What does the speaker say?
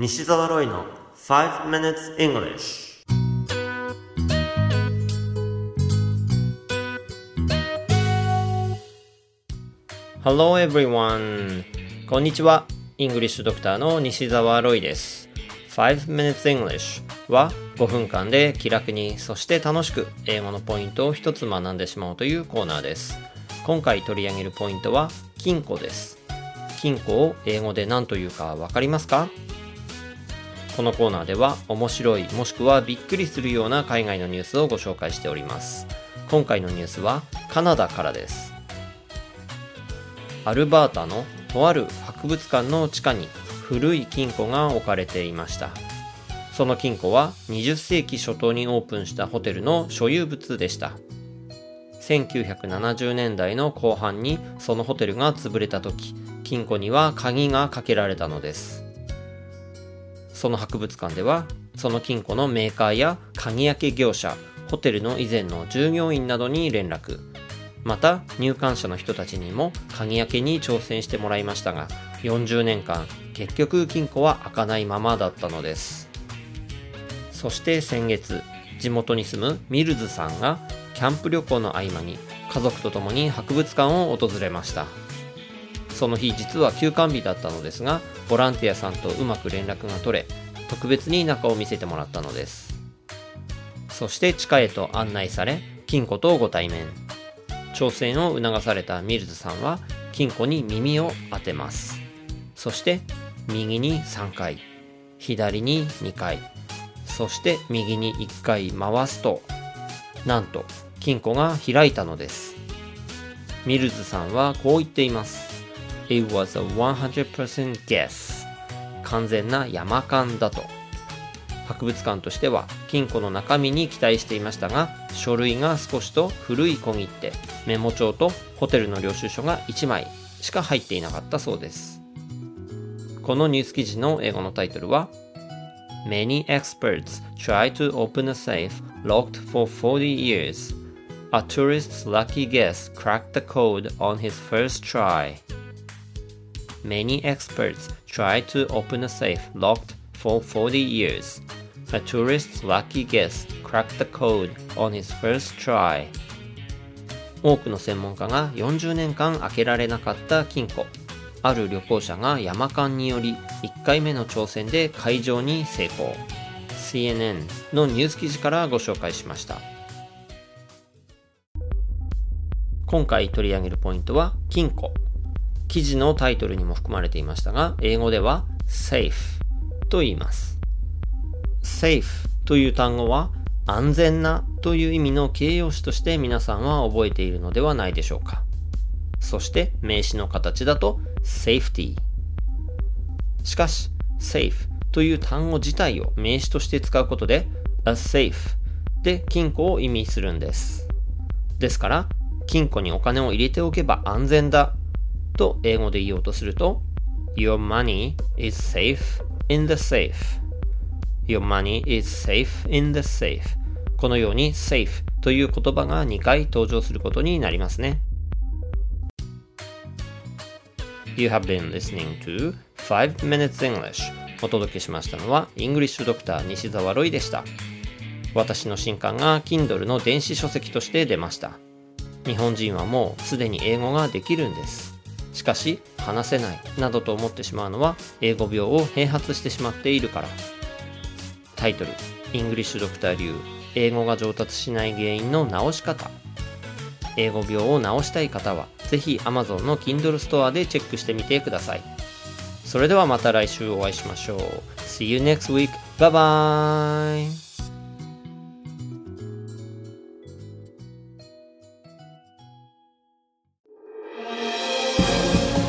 西澤ロイの5 minutes English Hello everyone. こんにちは。イングリッシュドクターの西澤ロイです。5 minutes English は5分間で気楽にそして楽しく英語のポイントを一つ学んでしまおうというコーナーです。今回取り上げるポイントは金庫です。金庫を英語で何というかわかりますか？このコーナーでは面白いもしくはびっくりするような海外のニュースをご紹介しております。今回のニュースはカナダからです。アルバータのとある博物館の地下に古い金庫が置かれていました。その金庫は20世紀初頭にオープンしたホテルの所有物でした。1970年代の後半にそのホテルが潰れた時金庫には鍵がかけられたのです。その博物館ではその金庫のメーカーや鍵開け業者ホテルの以前の従業員などに連絡。また入館者の人たちにも鍵開けに挑戦してもらいましたが40年間結局金庫は開かないままだったのです。そして先月地元に住むミルズさんがキャンプ旅行の合間に家族と共に博物館を訪れました。その日実は休館日だったのですがボランティアさんとうまく連絡が取れ特別に中を見せてもらったのです。そして地下へと案内され金庫とご対面。挑戦を促されたミルズさんは金庫に耳を当てます。そして右に3回。左に2回。そして右に1回回すとなんと金庫が開いたのです。ミルズさんはこう言っています。It was a 100% guess 完全な山間だと博物館としては金庫の中身に期待していましたが書類が少しと古い小切手メモ帳とホテルの領収書が1枚しか入っていなかったそうですこのニュース記事の英語のタイトルは Many experts try to open a safe locked for 40 years. A tourist's lucky guess cracked the code on his first try. Many experts try to open a safe locked for 40 years. A tourist's lucky guess cracked the code on his first try. 多くの専門家が40年間開けられなかった金庫。ある旅行者が山間により1回目の挑戦で開場に成功。CNN のニュース記事からご紹介しました。今回取り上げるポイントは金庫。記事のタイトルにも含まれていましたが、英語では safe と言います。safe という単語は安全なという意味の形容詞として皆さんは覚えているのではないでしょうか。そして名詞の形だと safety。しかし、safe という単語自体を名詞として使うことで a safe で金庫を意味するんです。ですから、金庫にお金を入れておけば安全だと英語で言おうとすると Your money is safe in the safe Your money is safe in the safe このように safe という言葉が2回登場することになりますね。You have been listening to 5 Minutes English お届けしましたのは、イングリッシュドクター西澤ロイでした。私の新刊が Kindle の電子書籍として出ました。日本人はもうすでに英語ができるんです。しかし、話せないなどと思ってしまうのは、英語病を併発してしまっているから。タイトル、イングリッシュドクター流、英語が上達しない原因の直し方。英語病を直したい方は、ぜひ Amazon の Kindle ストアでチェックしてみてください。それではまた来週お会いしましょう。See you next week. Bye bye!